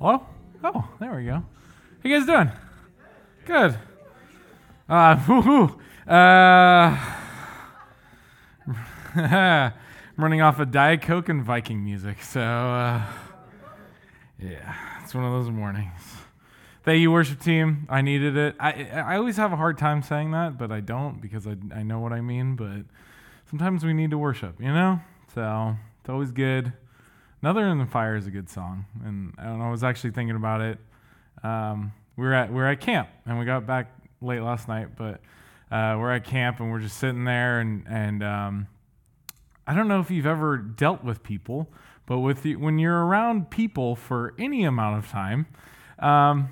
Hello? Oh, there we go. How you guys doing? Good. Uh, Uh, I'm running off of Diet Coke and Viking music, so uh, yeah, it's one of those mornings. Thank you, worship team. I needed it. I I always have a hard time saying that, but I don't because I I know what I mean. But sometimes we need to worship, you know. So it's always good. Another in the Fire is a good song, and I, know, I was actually thinking about it. Um, we were at we were at camp, and we got back late last night, but uh, we're at camp and we're just sitting there, and and um, I don't know if you've ever dealt with people, but with the, when you're around people for any amount of time. Um,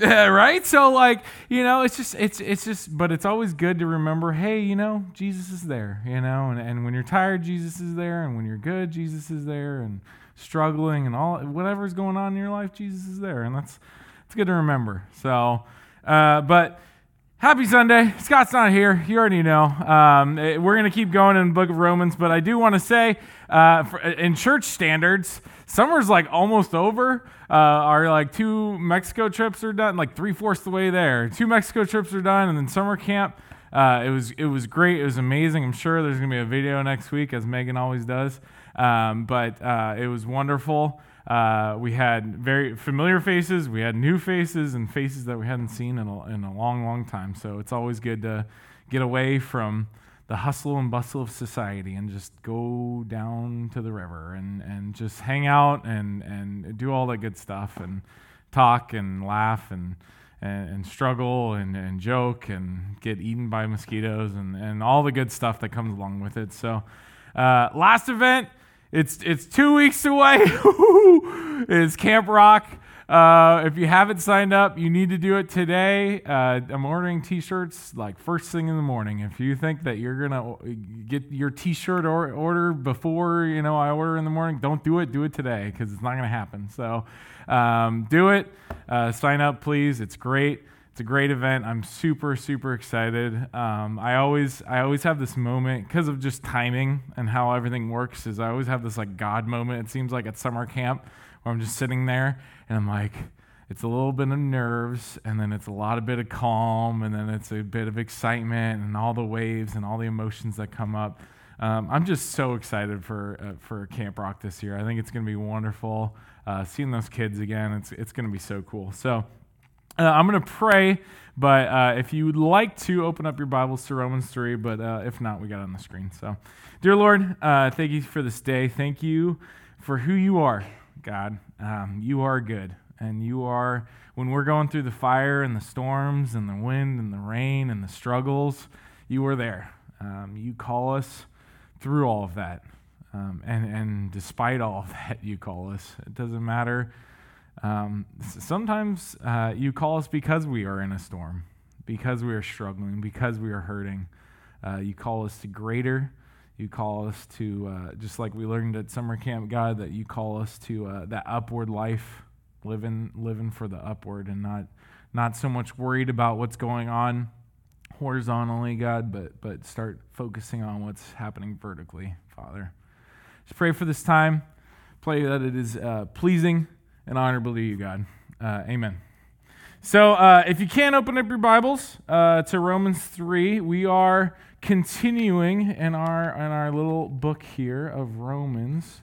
right? So like, you know, it's just it's it's just but it's always good to remember, hey, you know, Jesus is there, you know, and, and when you're tired, Jesus is there, and when you're good, Jesus is there, and struggling and all whatever's going on in your life, Jesus is there. And that's it's good to remember. So uh, but Happy Sunday. Scott's not here. You already know. Um, eh, we're going to keep going in the book of Romans, but I do want to say, uh, in church standards, summer's like almost over. Uh, our like two Mexico trips are done, like three fourths the way there. Two Mexico trips are done, and then summer camp. Uh, it was it was great. It was amazing. I'm sure there's gonna be a video next week, as Megan always does. Um, but uh, it was wonderful. Uh, we had very familiar faces, we had new faces, and faces that we hadn't seen in a, in a long, long time. So it's always good to get away from the hustle and bustle of society and just go down to the river and, and just hang out and, and do all that good stuff and talk and laugh and, and, and struggle and, and joke and get eaten by mosquitoes and, and all the good stuff that comes along with it. So, uh, last event, it's, it's two weeks away. it's Camp Rock. Uh, if you haven't signed up, you need to do it today. Uh, I'm ordering T-shirts like first thing in the morning. If you think that you're gonna get your T-shirt or, order before you know I order in the morning, don't do it. Do it today because it's not gonna happen. So um, do it. Uh, sign up, please. It's great. It's a great event. I'm super super excited. Um, I always I always have this moment because of just timing and how everything works. Is I always have this like God moment. It seems like at summer camp where I'm just sitting there and I'm like, it's a little bit of nerves, and then it's a lot of bit of calm, and then it's a bit of excitement, and all the waves and all the emotions that come up. Um, I'm just so excited for uh, for Camp Rock this year. I think it's going to be wonderful. Uh, seeing those kids again, it's it's going to be so cool. So. Uh, I'm going to pray, but uh, if you would like to open up your Bibles to Romans 3, but uh, if not, we got it on the screen. So, dear Lord, uh, thank you for this day. Thank you for who you are. God. Um, you are good. And you are, when we're going through the fire and the storms and the wind and the rain and the struggles, you are there. Um, you call us through all of that. Um, and, and despite all of that, you call us. It doesn't matter. Um, sometimes uh, you call us because we are in a storm, because we are struggling, because we are hurting. Uh, you call us to greater you call us to, uh, just like we learned at summer camp, God, that you call us to uh, that upward life, living, living for the upward and not, not so much worried about what's going on horizontally, God, but, but start focusing on what's happening vertically, Father. Just pray for this time. Pray that it is uh, pleasing and honorable to you, God. Uh, amen. So, uh, if you can't open up your Bibles uh, to Romans 3, we are continuing in our in our little book here of Romans.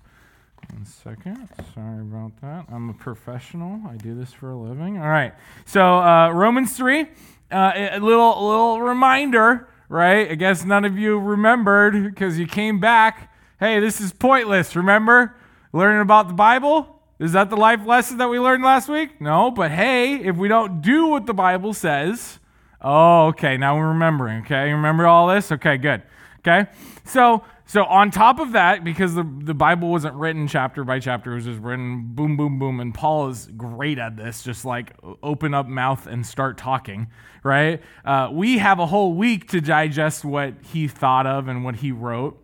One second. Sorry about that. I'm a professional. I do this for a living. All right. So uh, Romans three. Uh, a little little reminder, right? I guess none of you remembered because you came back. Hey, this is pointless. Remember learning about the Bible? Is that the life lesson that we learned last week? No, but hey, if we don't do what the Bible says, Oh, okay. Now we're remembering. Okay, you remember all this? Okay, good. Okay, so so on top of that, because the the Bible wasn't written chapter by chapter, it was just written boom, boom, boom, and Paul is great at this. Just like open up mouth and start talking. Right? Uh, we have a whole week to digest what he thought of and what he wrote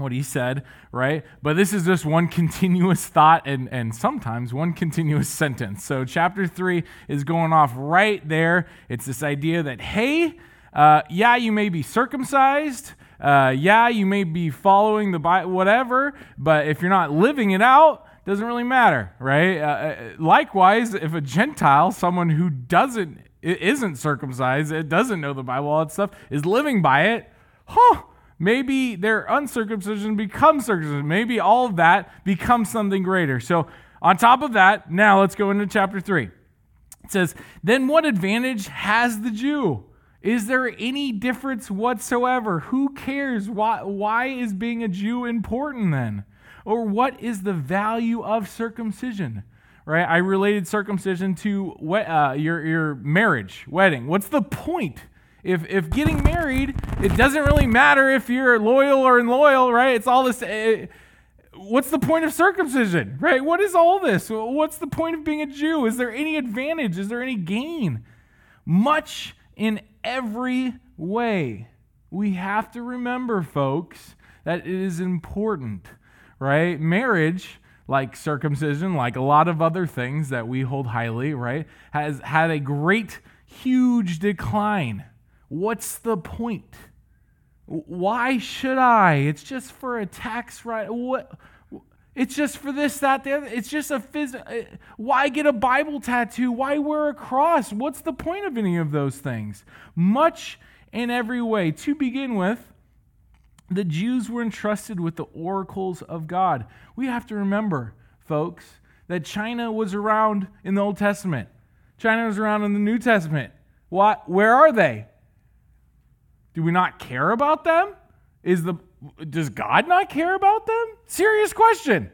what he said, right? But this is just one continuous thought and, and sometimes one continuous sentence. So, chapter three is going off right there. It's this idea that, hey, uh, yeah, you may be circumcised. Uh, yeah, you may be following the Bible, whatever, but if you're not living it out, doesn't really matter, right? Uh, uh, likewise, if a Gentile, someone who doesn't isn't circumcised, it doesn't know the Bible, all that stuff, is living by it, huh? Maybe their uncircumcision becomes circumcision. Maybe all of that becomes something greater. So, on top of that, now let's go into chapter 3. It says, Then what advantage has the Jew? Is there any difference whatsoever? Who cares? Why, why is being a Jew important then? Or what is the value of circumcision? Right? I related circumcision to uh, your, your marriage, wedding. What's the point? If, if getting married, it doesn't really matter if you're loyal or unloyal, right? It's all this. Uh, what's the point of circumcision, right? What is all this? What's the point of being a Jew? Is there any advantage? Is there any gain? Much in every way. We have to remember, folks, that it is important, right? Marriage, like circumcision, like a lot of other things that we hold highly, right, has had a great, huge decline. What's the point? Why should I? It's just for a tax right. What? It's just for this, that, the other. It's just a physical. Uh, why get a Bible tattoo? Why wear a cross? What's the point of any of those things? Much in every way. To begin with, the Jews were entrusted with the oracles of God. We have to remember, folks, that China was around in the Old Testament. China was around in the New Testament. What? Where are they? Do we not care about them? Is the does God not care about them? Serious question.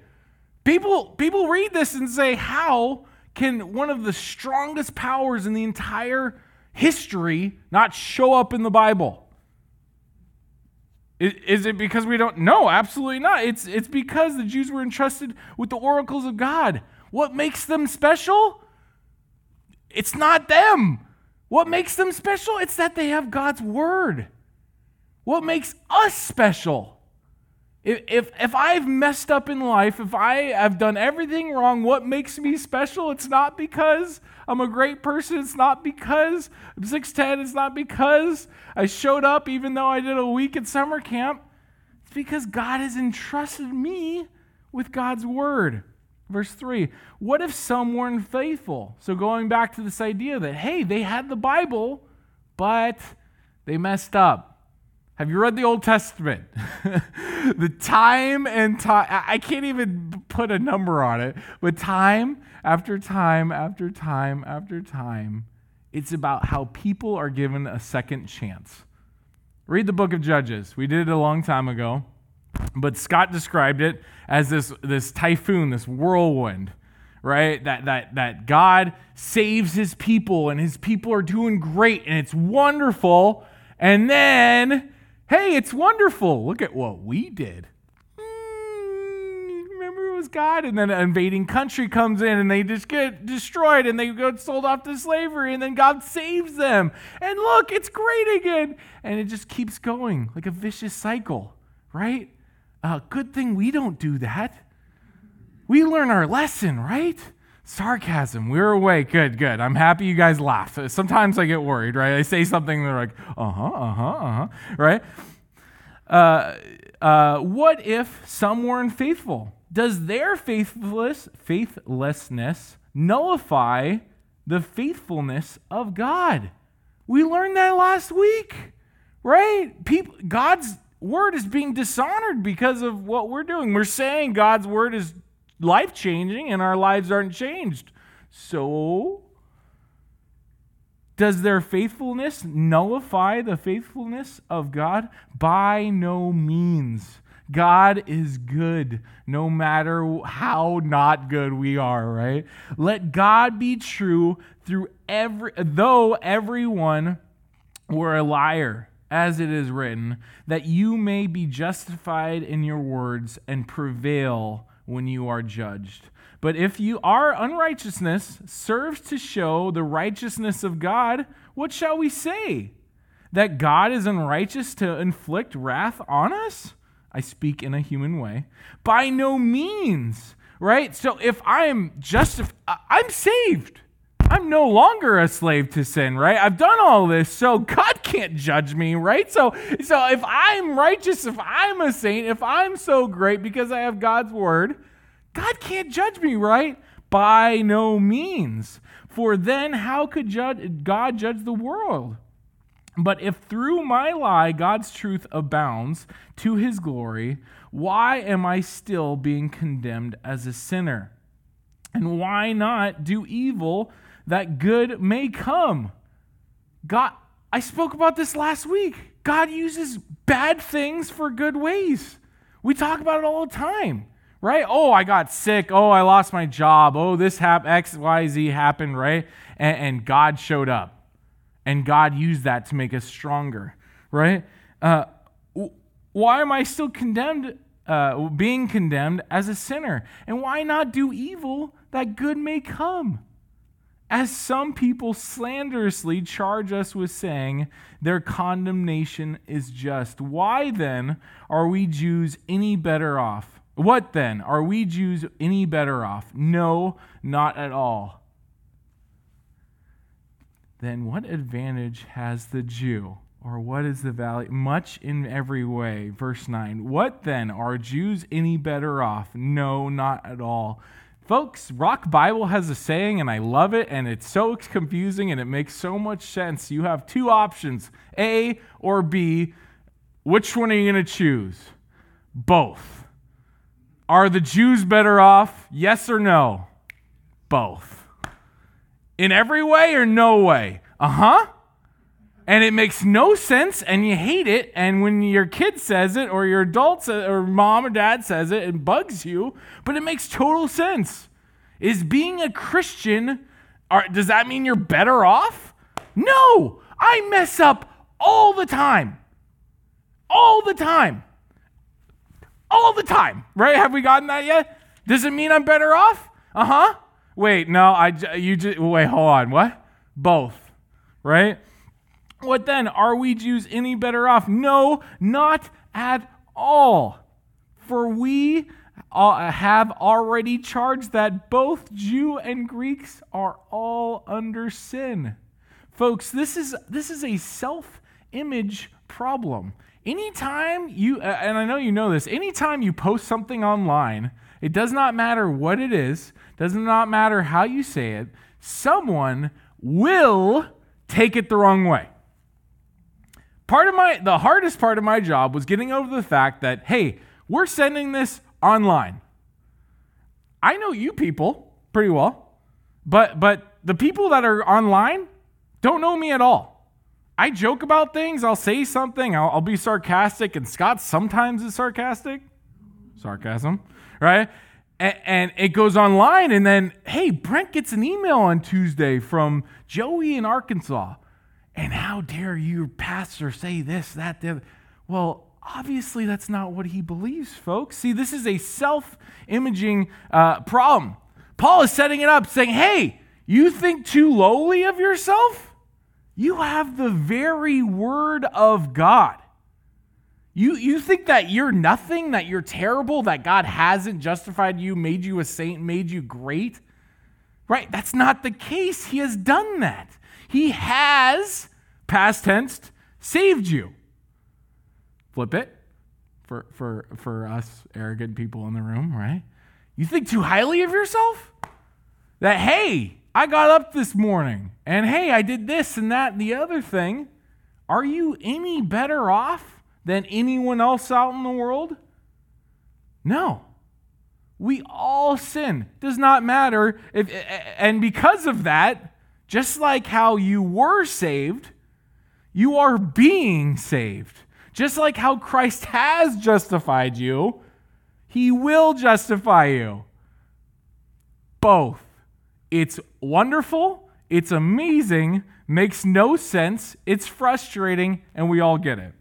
People, people read this and say, How can one of the strongest powers in the entire history not show up in the Bible? Is, it because we don't? No, absolutely not. It's, it's because the Jews were entrusted with the oracles of God. What makes them special? It's not them. What makes them special? It's that they have God's word. What makes us special? If, if, if I've messed up in life, if I have done everything wrong, what makes me special? It's not because I'm a great person. It's not because I'm 6'10. It's not because I showed up even though I did a week at summer camp. It's because God has entrusted me with God's word. Verse 3 What if some weren't faithful? So, going back to this idea that, hey, they had the Bible, but they messed up. Have you read the Old Testament? the time and time, I can't even put a number on it, but time after time after time after time, it's about how people are given a second chance. Read the book of Judges. We did it a long time ago, but Scott described it as this, this typhoon, this whirlwind, right? That, that, that God saves his people and his people are doing great and it's wonderful. And then Hey, it's wonderful. Look at what we did. Mm, remember, it was God. And then an invading country comes in and they just get destroyed and they get sold off to slavery. And then God saves them. And look, it's great again. And it just keeps going like a vicious cycle, right? Uh, good thing we don't do that. We learn our lesson, right? sarcasm. We're away. Good, good. I'm happy you guys laugh. Sometimes I get worried, right? I say something, they're like, uh huh, uh huh, uh huh, right? Uh, uh, what if some were unfaithful? Does their faithless, faithlessness nullify the faithfulness of God? We learned that last week, right? People, God's word is being dishonored because of what we're doing. We're saying God's word is life changing and our lives aren't changed. So, does their faithfulness nullify the faithfulness of God? By no means. God is good no matter how not good we are, right? Let God be true through every though everyone were a liar, as it is written, that you may be justified in your words and prevail when you are judged. But if you our unrighteousness serves to show the righteousness of God, what shall we say? That God is unrighteous to inflict wrath on us? I speak in a human way. By no means, right? So if I'm justified, I'm saved. I'm no longer a slave to sin, right? I've done all this, so God can't judge me, right? So, so if I'm righteous, if I'm a saint, if I'm so great because I have God's word, God can't judge me, right? By no means. For then how could judge, God judge the world? But if through my lie God's truth abounds to his glory, why am I still being condemned as a sinner? And why not do evil that good may come? God, I spoke about this last week. God uses bad things for good ways. We talk about it all the time, right? Oh, I got sick. Oh, I lost my job. Oh, this happened, X, Y, Z happened, right? And, and God showed up and God used that to make us stronger, right? Uh, why am I still condemned, uh, being condemned as a sinner? And why not do evil that good may come? As some people slanderously charge us with saying their condemnation is just. Why then are we Jews any better off? What then? Are we Jews any better off? No, not at all then what advantage has the Jew? Or what is the value? Much in every way. Verse 9. What then? Are Jews any better off? No, not at all. Folks, Rock Bible has a saying, and I love it, and it's so confusing and it makes so much sense. You have two options A or B. Which one are you going to choose? Both. Are the Jews better off? Yes or no? Both. In every way or no way? Uh huh. And it makes no sense and you hate it. And when your kid says it or your adult or mom or dad says it, it bugs you, but it makes total sense. Is being a Christian, are, does that mean you're better off? No, I mess up all the time. All the time. All the time, right? Have we gotten that yet? Does it mean I'm better off? Uh huh. Wait, no, I you just wait, hold on. What? Both. Right? What then? Are we Jews any better off? No, not at all. For we uh, have already charged that both Jew and Greeks are all under sin. Folks, this is this is a self-image problem. Anytime you and I know you know this, anytime you post something online, it does not matter what it is, does not matter how you say it, someone will take it the wrong way. Part of my the hardest part of my job was getting over the fact that hey, we're sending this online. I know you people pretty well, but but the people that are online don't know me at all. I joke about things, I'll say something, I'll, I'll be sarcastic, and Scott sometimes is sarcastic. Sarcasm, right? and, and it goes online, and then, hey, Brent gets an email on Tuesday from Joey in Arkansas. And how dare you, pastor, say this, that, the other? Well, obviously, that's not what he believes, folks. See, this is a self imaging uh, problem. Paul is setting it up, saying, hey, you think too lowly of yourself? You have the very word of God. You, you think that you're nothing, that you're terrible, that God hasn't justified you, made you a saint, made you great? Right? That's not the case. He has done that. He has, past tense, saved you. Flip it for, for, for us arrogant people in the room, right? You think too highly of yourself? That, hey, I got up this morning and hey, I did this and that and the other thing. Are you any better off than anyone else out in the world? No. We all sin. Does not matter if and because of that, just like how you were saved, you are being saved. Just like how Christ has justified you, he will justify you. Both. It's wonderful, it's amazing, makes no sense, it's frustrating, and we all get it.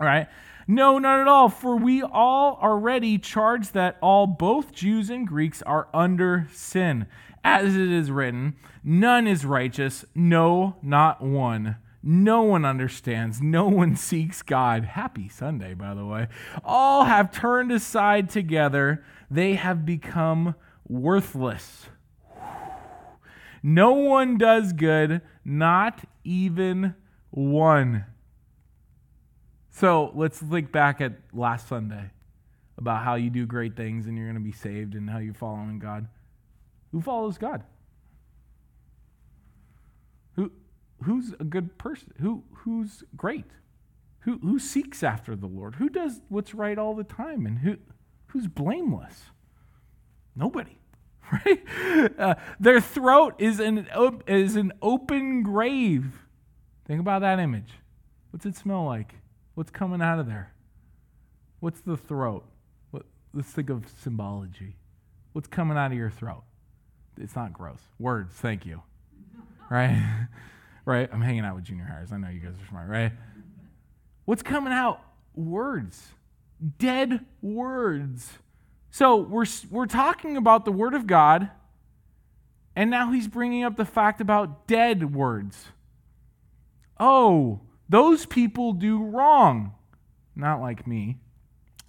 All right? No, not at all. For we all already charge that all, both Jews and Greeks, are under sin. As it is written, none is righteous, no, not one. No one understands. No one seeks God. Happy Sunday, by the way. All have turned aside together. They have become worthless. No one does good, not even one. So let's think back at last Sunday. about how you do great things and you're going to be saved and how you're following God. Who follows God? Who, who's a good person? Who, who's great? Who, who seeks after the Lord? Who does what's right all the time? And who, who's blameless? Nobody, right? Uh, their throat is an, is an open grave. Think about that image. What's it smell like? What's coming out of there? What's the throat? What, let's think of symbology. What's coming out of your throat? It's not gross. Words, thank you. right? right? I'm hanging out with junior hires. I know you guys are smart, right? What's coming out? Words. Dead words. So we're, we're talking about the Word of God, and now he's bringing up the fact about dead words. Oh, those people do wrong. Not like me,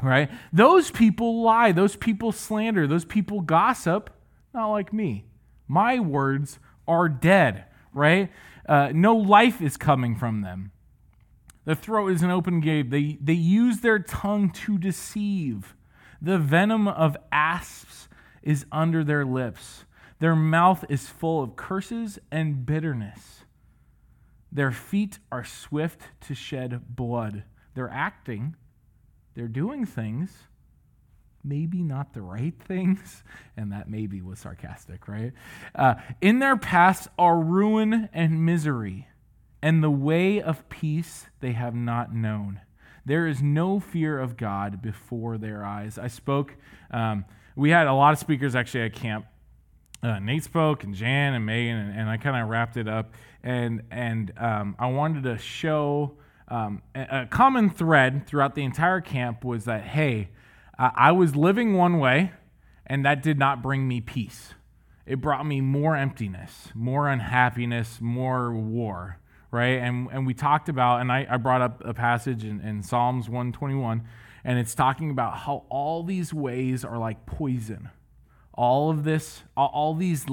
right? Those people lie. Those people slander. Those people gossip. Not like me. My words are dead, right? Uh, no life is coming from them. The throat is an open grave. They, they use their tongue to deceive. The venom of asps is under their lips. Their mouth is full of curses and bitterness. Their feet are swift to shed blood. They're acting, they're doing things, maybe not the right things, and that maybe was sarcastic, right? Uh, in their past are ruin and misery, and the way of peace they have not known. There is no fear of God before their eyes. I spoke, um, we had a lot of speakers actually at camp. Uh, Nate spoke, and Jan and Megan, and, and I kind of wrapped it up. And, and um, I wanted to show um, a, a, common thread throughout the entire camp was that, hey, I was living one way, and that did not bring me peace. It brought me more emptiness, more unhappiness, more war right? And, and we talked about, and I, I brought up a passage in, in Psalms 121, and it's talking about how all these ways are like poison. All of this, all, these,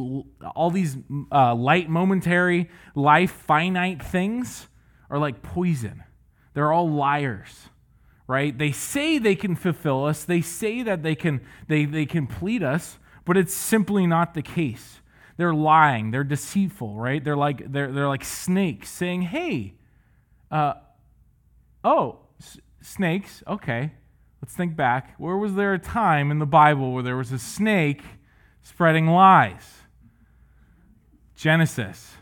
all these uh, light, momentary, life, finite things are like poison. They're all liars, right? They say they can fulfill us. They say that they can, they, they complete us, but it's simply not the case. They're lying. They're deceitful, right? They're like they're they're like snakes saying, "Hey, uh, oh, s- snakes. Okay, let's think back. Where was there a time in the Bible where there was a snake spreading lies? Genesis.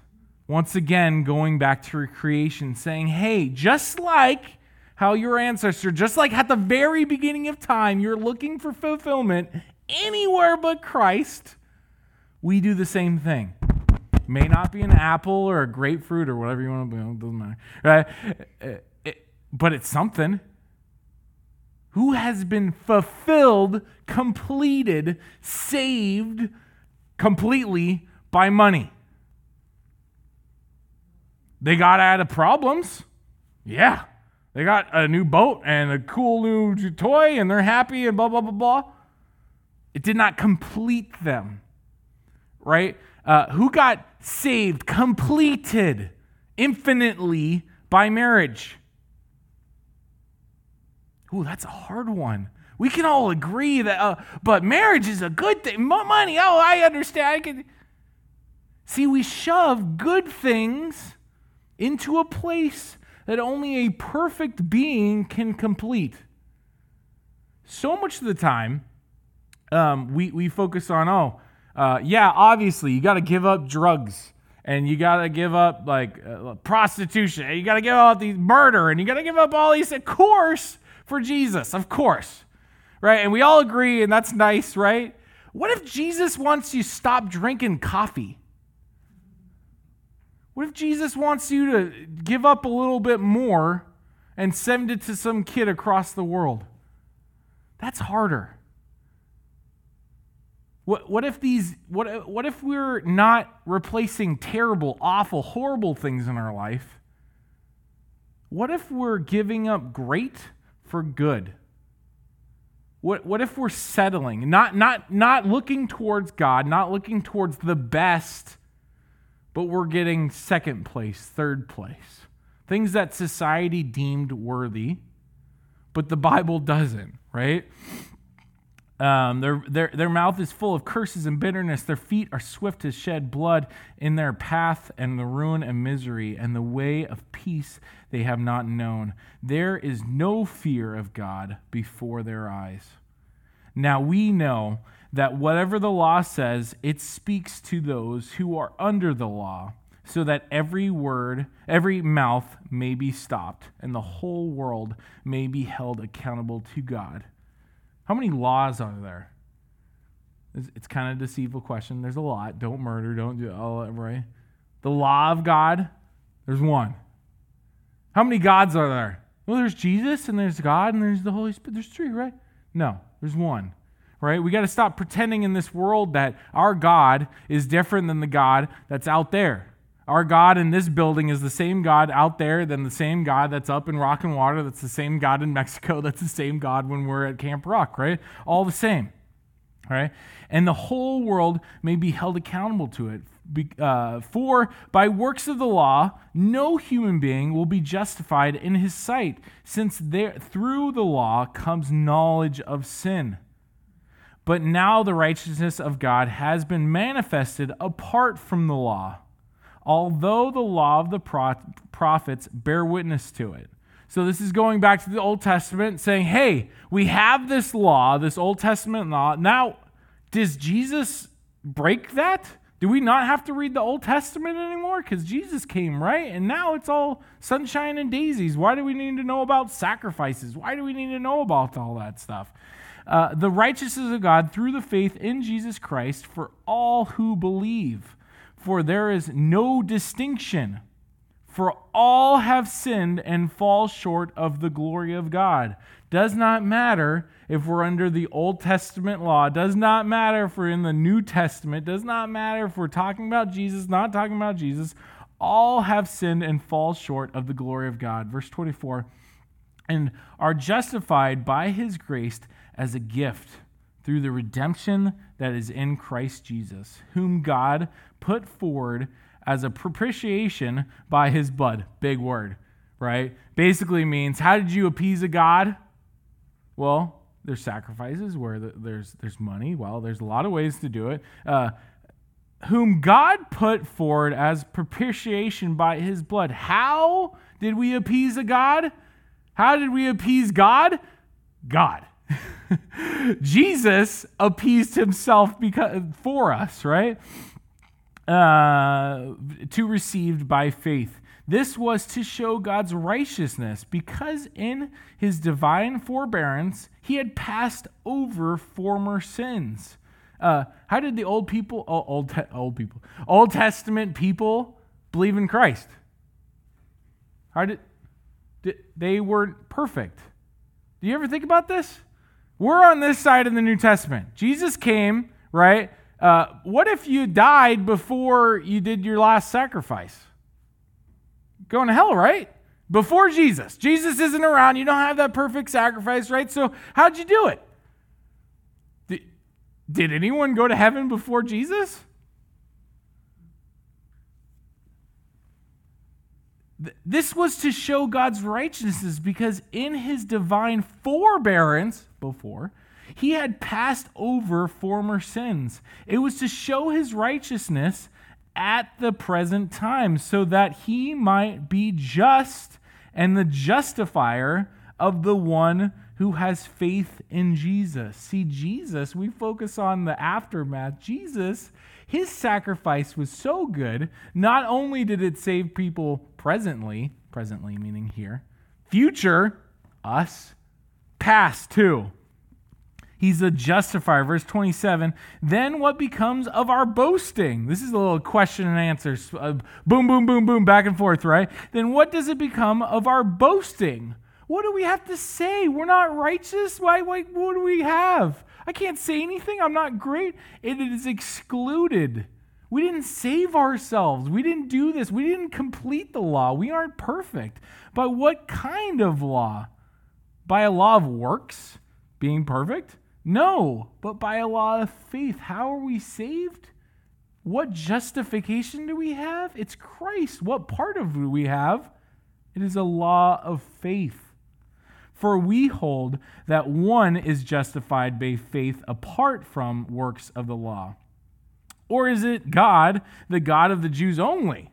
Once again, going back to creation, saying, "Hey, just like." How your ancestor, just like at the very beginning of time, you're looking for fulfillment anywhere but Christ we do the same thing. May not be an apple or a grapefruit or whatever you want to be, it doesn't matter. Right? It, it, but it's something. Who has been fulfilled, completed, saved completely by money? They got out of problems. Yeah. They got a new boat and a cool new toy and they're happy and blah, blah, blah, blah. It did not complete them right? Uh, who got saved, completed infinitely by marriage? Ooh, that's a hard one. We can all agree that, uh, but marriage is a good thing. Money, oh, I understand. I can... See, we shove good things into a place that only a perfect being can complete. So much of the time, um, we, we focus on, oh, uh, yeah, obviously, you got to give up drugs and you got to give up like uh, prostitution and you got to give up these murder and you got to give up all these, of course, for Jesus, of course. Right? And we all agree, and that's nice, right? What if Jesus wants you to stop drinking coffee? What if Jesus wants you to give up a little bit more and send it to some kid across the world? That's harder. What, what if these what, what if we're not replacing terrible, awful, horrible things in our life? What if we're giving up great for good? What, what if we're settling, not, not, not looking towards God, not looking towards the best, but we're getting second place, third place? Things that society deemed worthy, but the Bible doesn't, right? Um, their, their, their mouth is full of curses and bitterness. Their feet are swift to shed blood in their path and the ruin and misery, and the way of peace they have not known. There is no fear of God before their eyes. Now we know that whatever the law says, it speaks to those who are under the law, so that every word, every mouth may be stopped, and the whole world may be held accountable to God. How many laws are there? It's, kind of a deceitful question. There's a lot. Don't murder. Don't do all that, right? The law of God, there's one. How many gods are there? Well, there's Jesus and there's God and there's the Holy Spirit. There's three, right? No, there's one. Right? We got to stop pretending in this world that our God is different than the God that's out there. Our God in this building is the same God out there than the same God that's up in Rock and Water, that's the same God in Mexico, that's the same God when we're at Camp Rock, right? All the same. Right? And the whole world may be held accountable to it. Uh, for by works of the law, no human being will be justified in his sight, since there, through the law comes knowledge of sin. But now the righteousness of God has been manifested apart from the law although the law of the prophets bear witness to it. So this is going back to the Old Testament saying, hey, we have this law, this Old Testament law. Now, does Jesus break that? Do we not have to read the Old Testament anymore? Because Jesus came, right? And now it's all sunshine and daisies. Why do we need to know about sacrifices? Why do we need to know about all that stuff? Uh, the righteousness of God through the faith in Jesus Christ for all who believe. For there is no distinction, for all have sinned and fall short of the glory of God. Does not matter if we're under the Old Testament law, does not matter if we're in the New Testament, does not matter if we're talking about Jesus, not talking about Jesus. All have sinned and fall short of the glory of God. Verse 24, and are justified by his grace as a gift through the redemption that is in Christ Jesus, whom God put forward as a propitiation by his blood. Big word, right? Basically means how did you appease a God? Well, there's sacrifices where there's there's money. Well, there's a lot of ways to do it. Uh, whom God put forward as propitiation by his blood. How did we appease a God? How did we appease God? God. Jesus appeased himself because, for us, right? Uh, to received by faith. This was to show God's righteousness because in his divine forbearance he had passed over former sins. Uh, how did the old people, old, old people, Old Testament people believe in Christ? How did, did they weren't perfect? Do you ever think about this? We're on this side of the New Testament. Jesus came, right? Uh, what if you died before you did your last sacrifice? Going to hell, right? Before Jesus. Jesus isn't around. You don't have that perfect sacrifice, right? So, how'd you do it? Did, did anyone go to heaven before Jesus? This was to show God's righteousness because in his divine forbearance before, he had passed over former sins. It was to show his righteousness at the present time so that he might be just and the justifier of the one who has faith in Jesus. See, Jesus, we focus on the aftermath. Jesus, his sacrifice was so good, not only did it save people presently, presently meaning here, future, us, past too. He's a justifier. Verse 27 Then what becomes of our boasting? This is a little question and answer. Uh, boom, boom, boom, boom, back and forth, right? Then what does it become of our boasting? What do we have to say? We're not righteous? Why, why, what do we have? I can't say anything. I'm not great. It is excluded. We didn't save ourselves. We didn't do this. We didn't complete the law. We aren't perfect. But what kind of law? By a law of works, being perfect? No, but by a law of faith. How are we saved? What justification do we have? It's Christ. What part of do we have? It is a law of faith. For we hold that one is justified by faith apart from works of the law. Or is it God, the God of the Jews only?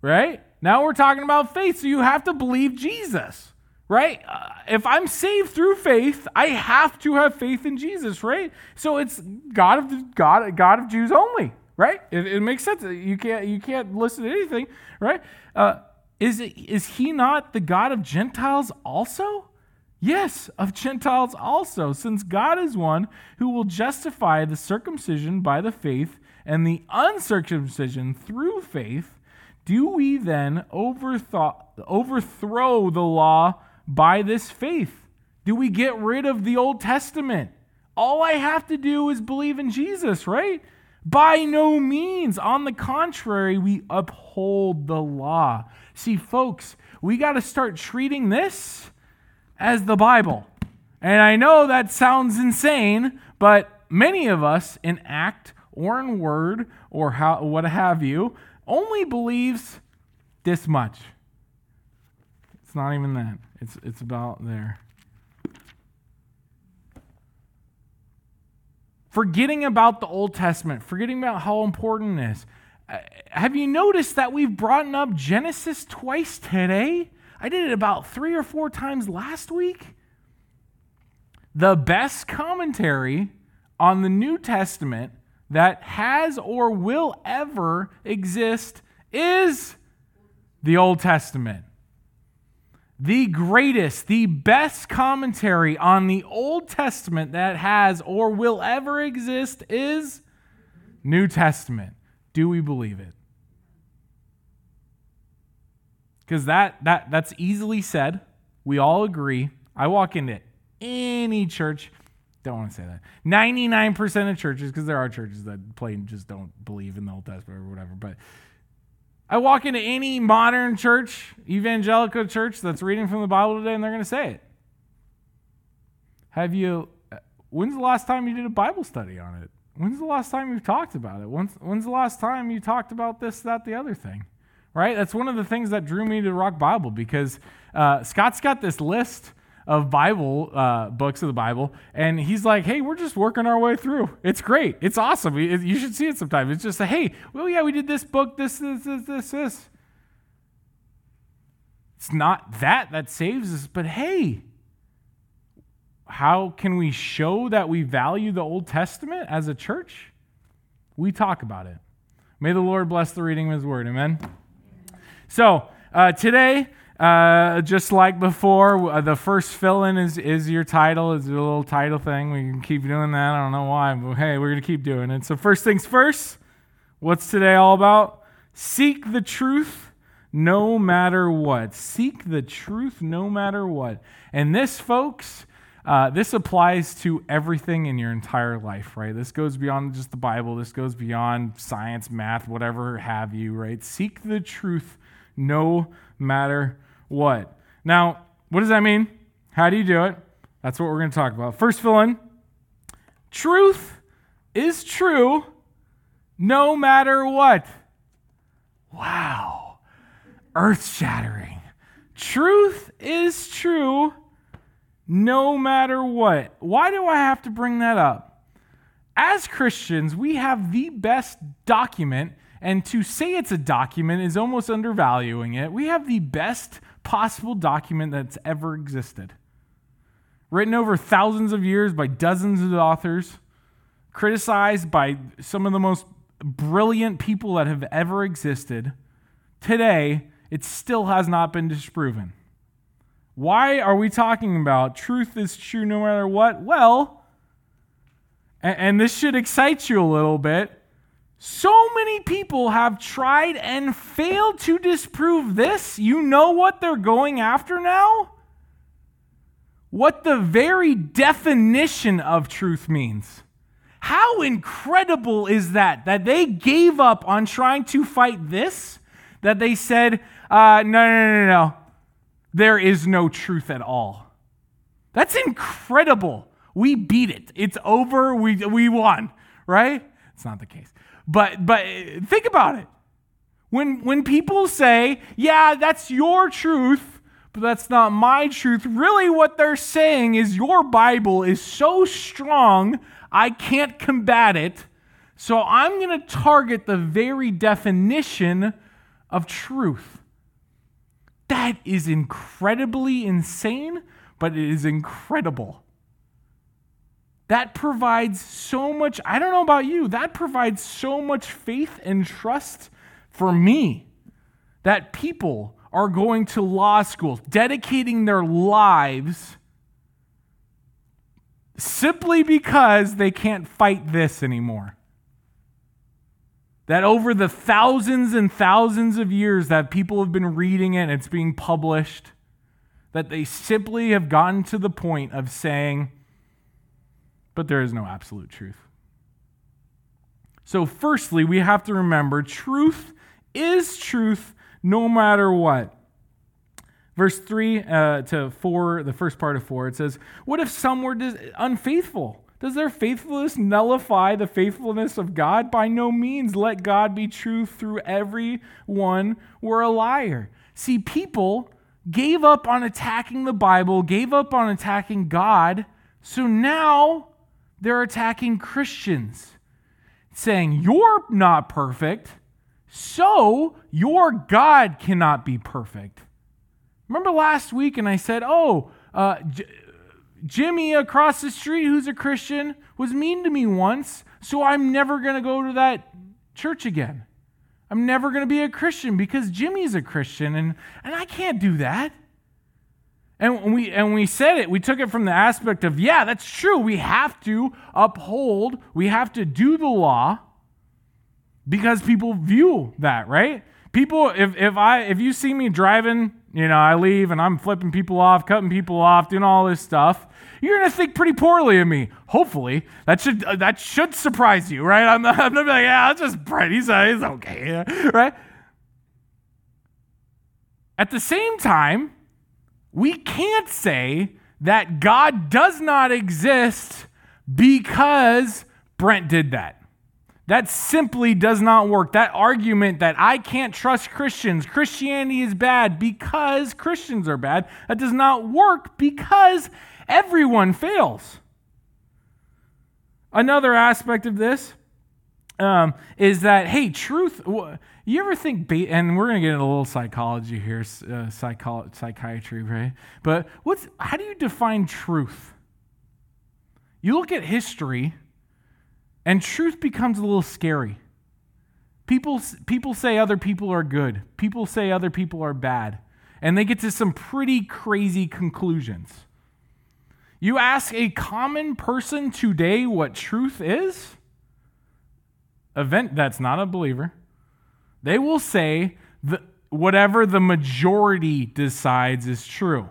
Right? Now we're talking about faith, so you have to believe Jesus, right? Uh, if I'm saved through faith, I have to have faith in Jesus, right? So it's God of the, God, God of Jews only, right? It, it makes sense. You can't you can't listen to anything, right? Uh, is it, is He not the God of Gentiles also? Yes, of Gentiles also, since God is one who will justify the circumcision by the faith and the uncircumcision through faith, do we then overthrow the law by this faith? Do we get rid of the Old Testament? All I have to do is believe in Jesus, right? By no means. On the contrary, we uphold the law. See, folks, we got to start treating this as the Bible. And I know that sounds insane, but many of us in act or in word or how, what have you only believes this much. It's not even that. It's, it's about there. Forgetting about the Old Testament, forgetting about how important it is. Uh, have you noticed that we've brought up Genesis twice today? I did it about three or four times last week. The best commentary on the New Testament that has or will ever exist is the Old Testament. The greatest, the best commentary on the Old Testament that has or will ever exist is New Testament. Do we believe it? Because that, that, that's easily said. We all agree. I walk into any church, don't want to say that. 99% of churches, because there are churches that plain just don't believe in the Old Testament or whatever, but I walk into any modern church, evangelical church that's reading from the Bible today, and they're going to say it. Have you, when's the last time you did a Bible study on it? When's the last time you talked about it? When's, when's the last time you talked about this, that, the other thing? right? That's one of the things that drew me to Rock Bible because uh, Scott's got this list of Bible uh, books of the Bible, and he's like, "Hey, we're just working our way through. It's great. It's awesome. You should see it sometime. It's just a hey, well, yeah, we did this book, this, this, this, this, this. It's not that that saves us, but hey." How can we show that we value the Old Testament as a church? We talk about it. May the Lord bless the reading of His Word. Amen. So uh, today, uh, just like before, uh, the first fill in is, is your title, is a little title thing. We can keep doing that. I don't know why, but hey, we're going to keep doing it. So, first things first, what's today all about? Seek the truth no matter what. Seek the truth no matter what. And this, folks, uh, this applies to everything in your entire life, right? This goes beyond just the Bible. This goes beyond science, math, whatever have you, right? Seek the truth no matter what. Now, what does that mean? How do you do it? That's what we're going to talk about. First fill in truth is true no matter what. Wow. Earth shattering. Truth is true no matter what. Why do I have to bring that up? As Christians, we have the best document and to say it's a document is almost undervaluing it. We have the best possible document that's ever existed. Written over thousands of years by dozens of authors, criticized by some of the most brilliant people that have ever existed. Today, it still has not been disproven. Why are we talking about truth is true no matter what? Well, and, this should excite you a little bit so many people have tried and failed to disprove this. You know what they're going after now? What the very definition of truth means. How incredible is that? That they gave up on trying to fight this? That they said, uh, no, no, no, no, there is no truth at all. That's incredible. We beat it. It's over. We, we won, right? It's not the case. But but think about it. When when people say, "Yeah, that's your truth," but that's not my truth. Really, what they're saying is your Bible is so strong, I can't combat it. So I'm going to target the very definition of truth. That is incredibly insane, but it is incredible. That provides so much, I don't know about you, that provides so much faith and trust for me that people are going to law school, dedicating their lives simply because they can't fight this anymore. That over the thousands and thousands of years that people have been reading it it's being published, that they simply have gotten to the point of saying, but there is no absolute truth. So, firstly, we have to remember truth is truth no matter what. Verse 3 uh, to 4, the first part of 4, it says, What if some were unfaithful? Does their faithfulness nullify the faithfulness of God? By no means. Let God be true through every one were a liar. See, people gave up on attacking the Bible, gave up on attacking God, so now they're attacking Christians, saying, You're not perfect, so your God cannot be perfect. Remember last week, and I said, Oh, uh, J- Jimmy across the street, who's a Christian, was mean to me once, so I'm never going to go to that church again. I'm never going to be a Christian because Jimmy's a Christian, and, and I can't do that. And we, and we said it, we took it from the aspect of, yeah, that's true. We have to uphold, we have to do the law because people view that, right? People, if, if I if you see me driving, you know, I leave and I'm flipping people off, cutting people off, doing all this stuff, you're gonna think pretty poorly of me. Hopefully, that should uh, that should surprise you, right? I'm not, I'm not like, yeah, it's just Brent. He's, uh, he's okay, right? At the same time, we can't say that God does not exist because Brent did that. That simply does not work. That argument that I can't trust Christians, Christianity is bad because Christians are bad, that does not work because everyone fails. Another aspect of this um, is that, hey, truth, you ever think, and we're going to get into a little psychology here, uh, psycho- psychiatry, right? But what's, how do you define truth? You look at history, and truth becomes a little scary. People, people say other people are good, people say other people are bad, and they get to some pretty crazy conclusions. You ask a common person today what truth is, event that's not a believer, they will say that whatever the majority decides is true.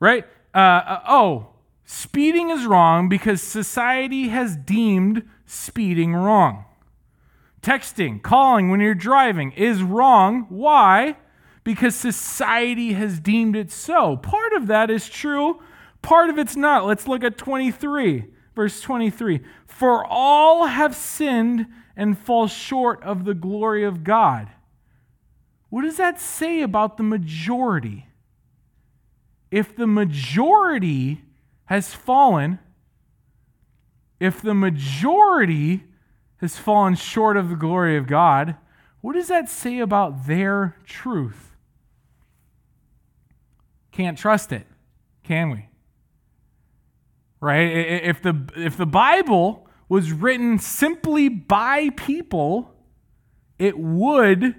Right? Uh, uh, oh, speeding is wrong because society has deemed speeding wrong. Texting, calling when you're driving is wrong. Why? because society has deemed it so. Part of that is true, part of it's not. Let's look at 23, verse 23. For all have sinned and fall short of the glory of God. What does that say about the majority? If the majority has fallen, if the majority has fallen short of the glory of God, what does that say about their truth? Can't trust it, can we? Right? If the, if the Bible was written simply by people, it would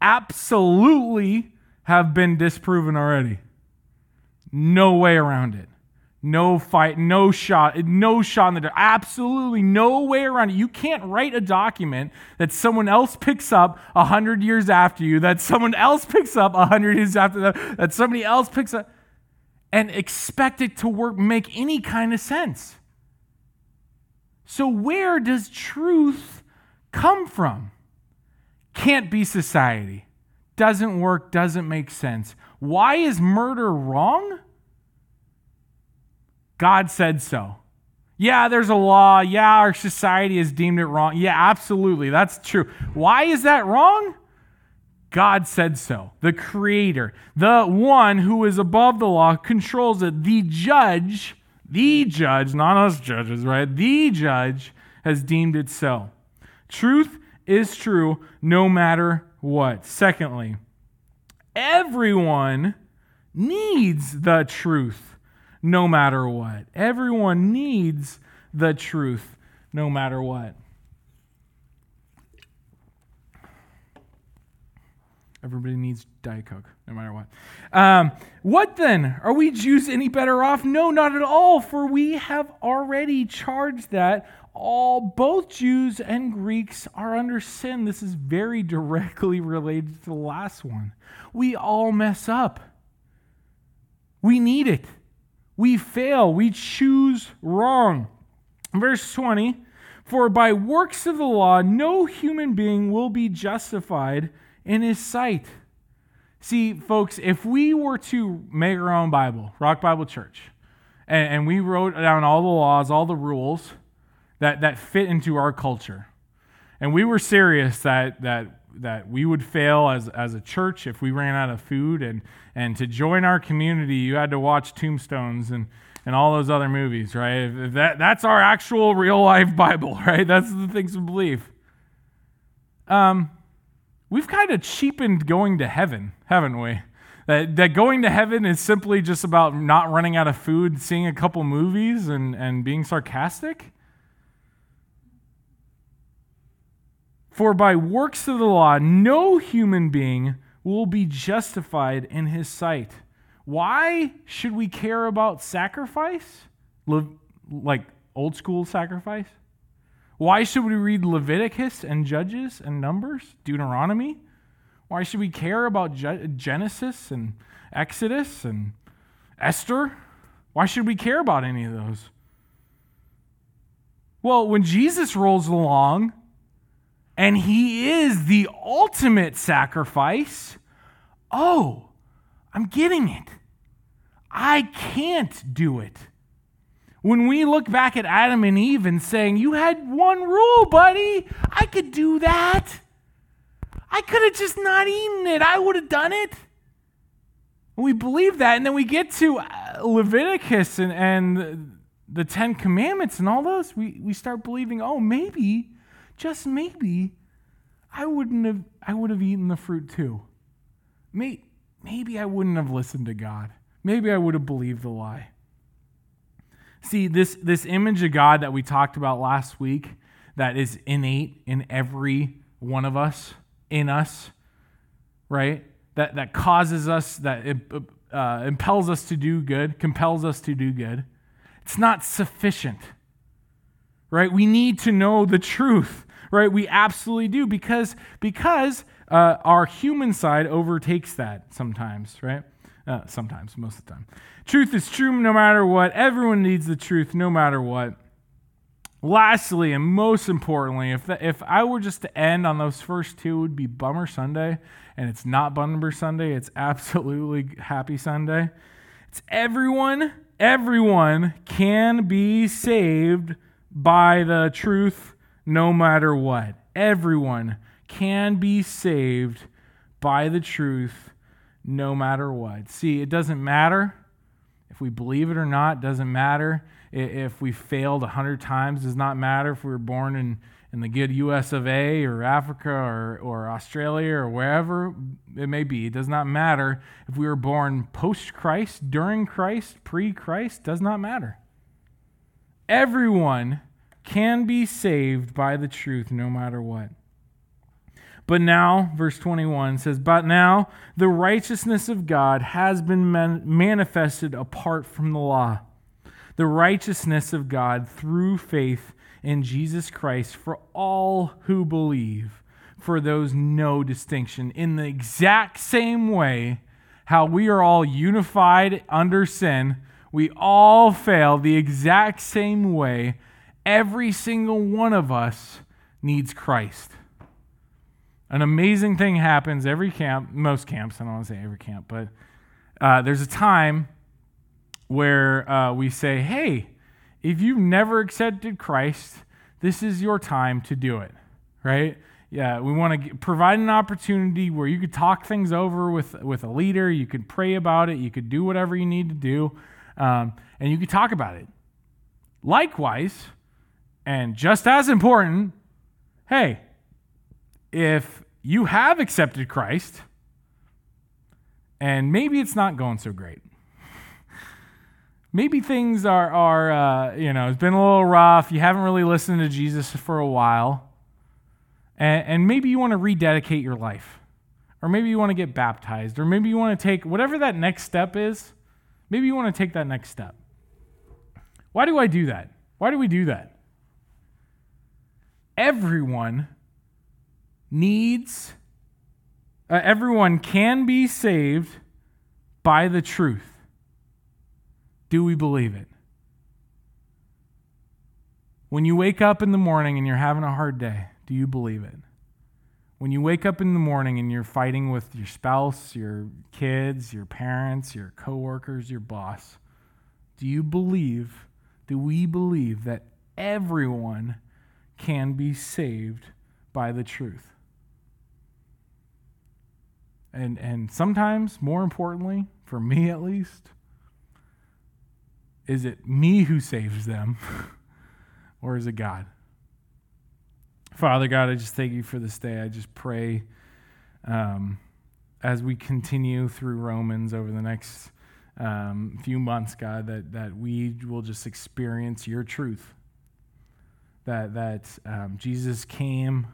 absolutely have been disproven already. No way around it. No fight, no shot, no shot in the dark. Absolutely no way around it. You can't write a document that someone else picks up a hundred years after you, that someone else picks up a hundred years after that, that somebody else picks up, and expect it to work, make any kind of sense. So where does truth come from? Can't be society. Doesn't work, doesn't make sense. Why is murder wrong? God said so. Yeah, there's a law. Yeah, our society has deemed it wrong. Yeah, absolutely. That's true. Why is that wrong? God said so. The creator, the one who is above the law, controls it. The judge, the judge, not us judges, right? The judge has deemed it so. Truth is true no matter what. Secondly, everyone needs the truth no matter what. Everyone needs the truth no matter what. Everybody needs Diet Coke, no matter what. Um, what then? Are we Jews any better off? No, not at all, for we have already charged that all, both Jews and Greeks, are under sin. This is very directly related to the last one. We all mess up. We need it. We fail. We choose wrong. Verse 20 For by works of the law, no human being will be justified in his sight. See, folks, if we were to make our own Bible, Rock Bible Church, and, and we wrote down all the laws, all the rules that, that fit into our culture, and we were serious that, that, that we would fail as, as a church if we ran out of food, and, and to join our community, you had to watch Tombstones and, and all those other movies, right? If that, that's our actual real life Bible, right? That's the things we believe. Um, we've kind of cheapened going to heaven, haven't we? That, that going to heaven is simply just about not running out of food, seeing a couple movies, and, and being sarcastic? For by works of the law, no human being will be justified in his sight. Why should we care about sacrifice? Like old school sacrifice? Why should we read Leviticus and Judges and Numbers, Deuteronomy? Why should we care about Genesis and Exodus and Esther? Why should we care about any of those? Well, when Jesus rolls along and he is the ultimate sacrifice, oh, I'm getting it. I can't do it. When we look back at Adam and Eve and saying, You had one rule, buddy, I could do that. I could have just not eaten it. I would have done it. we believe that. And then we get to uh, Leviticus and, and the Ten Commandments and all those. We, we start believing, oh, maybe, just maybe, I wouldn't have, I would have eaten the fruit too. Maybe, maybe I wouldn't have listened to God. Maybe I would have believed the lie. See, this, this image of God that we talked about last week, that is innate in every one of us, in us, right? That, that causes us, that uh, impels us to do good, compels us to do good. It's not sufficient, right? We need to know the truth, right? We absolutely do because, because uh, our human side overtakes that sometimes, right? Uh, sometimes, most of the time. Truth is true no matter what. Everyone needs the truth no matter what. Lastly, and most importantly, if, the, if I were just to end on those first two, it would be Bummer Sunday. And it's not Bummer Sunday, it's absolutely Happy Sunday. It's everyone, everyone can be saved by the truth no matter what. Everyone can be saved by the truth no matter what. See, it doesn't matter if we believe it or not, doesn't matter. If we failed a hundred times, does not matter. If we were born in, in the good US of A or Africa or, or Australia or wherever it may be, it does not matter. If we were born post Christ, during Christ, pre Christ, does not matter. Everyone can be saved by the truth no matter what. But now, verse 21 says, But now the righteousness of God has been man- manifested apart from the law. The righteousness of God through faith in Jesus Christ for all who believe, for those no distinction. In the exact same way, how we are all unified under sin, we all fail the exact same way. Every single one of us needs Christ. An amazing thing happens every camp, most camps, I don't want to say every camp, but uh, there's a time where uh, we say, hey, if you've never accepted Christ, this is your time to do it, right? yeah, we want to provide an opportunity where you could talk things over with, with a leader. You could pray about it. You could do whatever you need to do, um, and you could talk about it. Likewise, and just as important, hey, if you have accepted Christ, and maybe it's not going so great. Maybe things are, are uh, you know, it's been a little rough. You haven't really listened to Jesus for a while and, and maybe you want to rededicate your life, or maybe you want to get baptized, or maybe you want to take whatever that next step is. Maybe you want to take that next step. Why do I do that? Why do we do that? Everyone needs, uh, everyone can be saved by the truth. Do we believe it? When you wake up in the morning and you're having a hard day, do you believe it? When you wake up in the morning and you're fighting with your spouse, your kids, your parents, your coworkers, your boss, do you believe, do we believe that everyone can be saved by the truth? And, and sometimes, more importantly, for me at least, is it me who saves them or is it God? Father God, I just thank you for this day. I just pray um, as we continue through Romans over the next um, few months, God, that, that we will just experience your truth. That, that um, Jesus came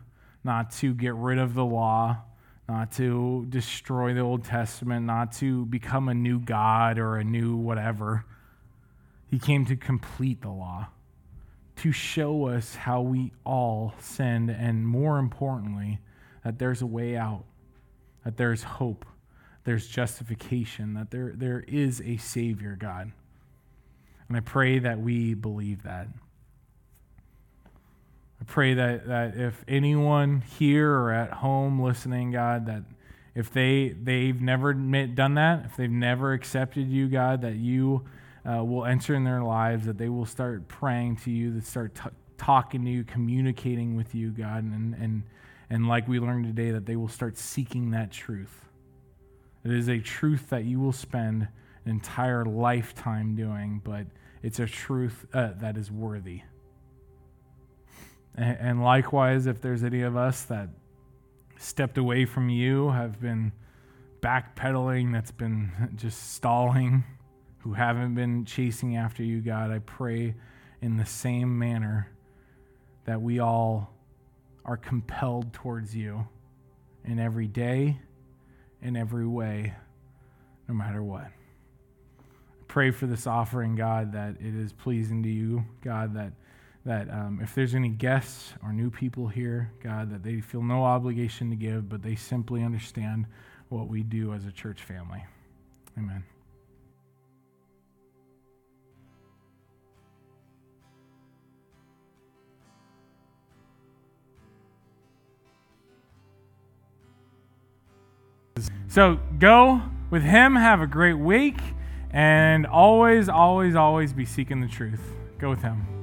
not to get rid of the law, not to destroy the Old Testament, not to become a new God or a new whatever. He came to complete the law to show us how we all sinned, and more importantly, that there's a way out, that there's hope, there's justification, that there, there is a Savior, God. And I pray that we believe that. Pray that, that if anyone here or at home listening, God, that if they, they've never done that, if they've never accepted you, God, that you uh, will enter in their lives, that they will start praying to you, that start t- talking to you, communicating with you, God, and, and, and like we learned today, that they will start seeking that truth. It is a truth that you will spend an entire lifetime doing, but it's a truth uh, that is worthy. And, likewise, if there's any of us that stepped away from you, have been backpedaling, that's been just stalling, who haven't been chasing after you, God, I pray in the same manner that we all are compelled towards you in every day, in every way, no matter what. I pray for this offering, God, that it is pleasing to you, God, that that um, if there's any guests or new people here, God, that they feel no obligation to give, but they simply understand what we do as a church family. Amen. So go with him, have a great week, and always, always, always be seeking the truth. Go with him.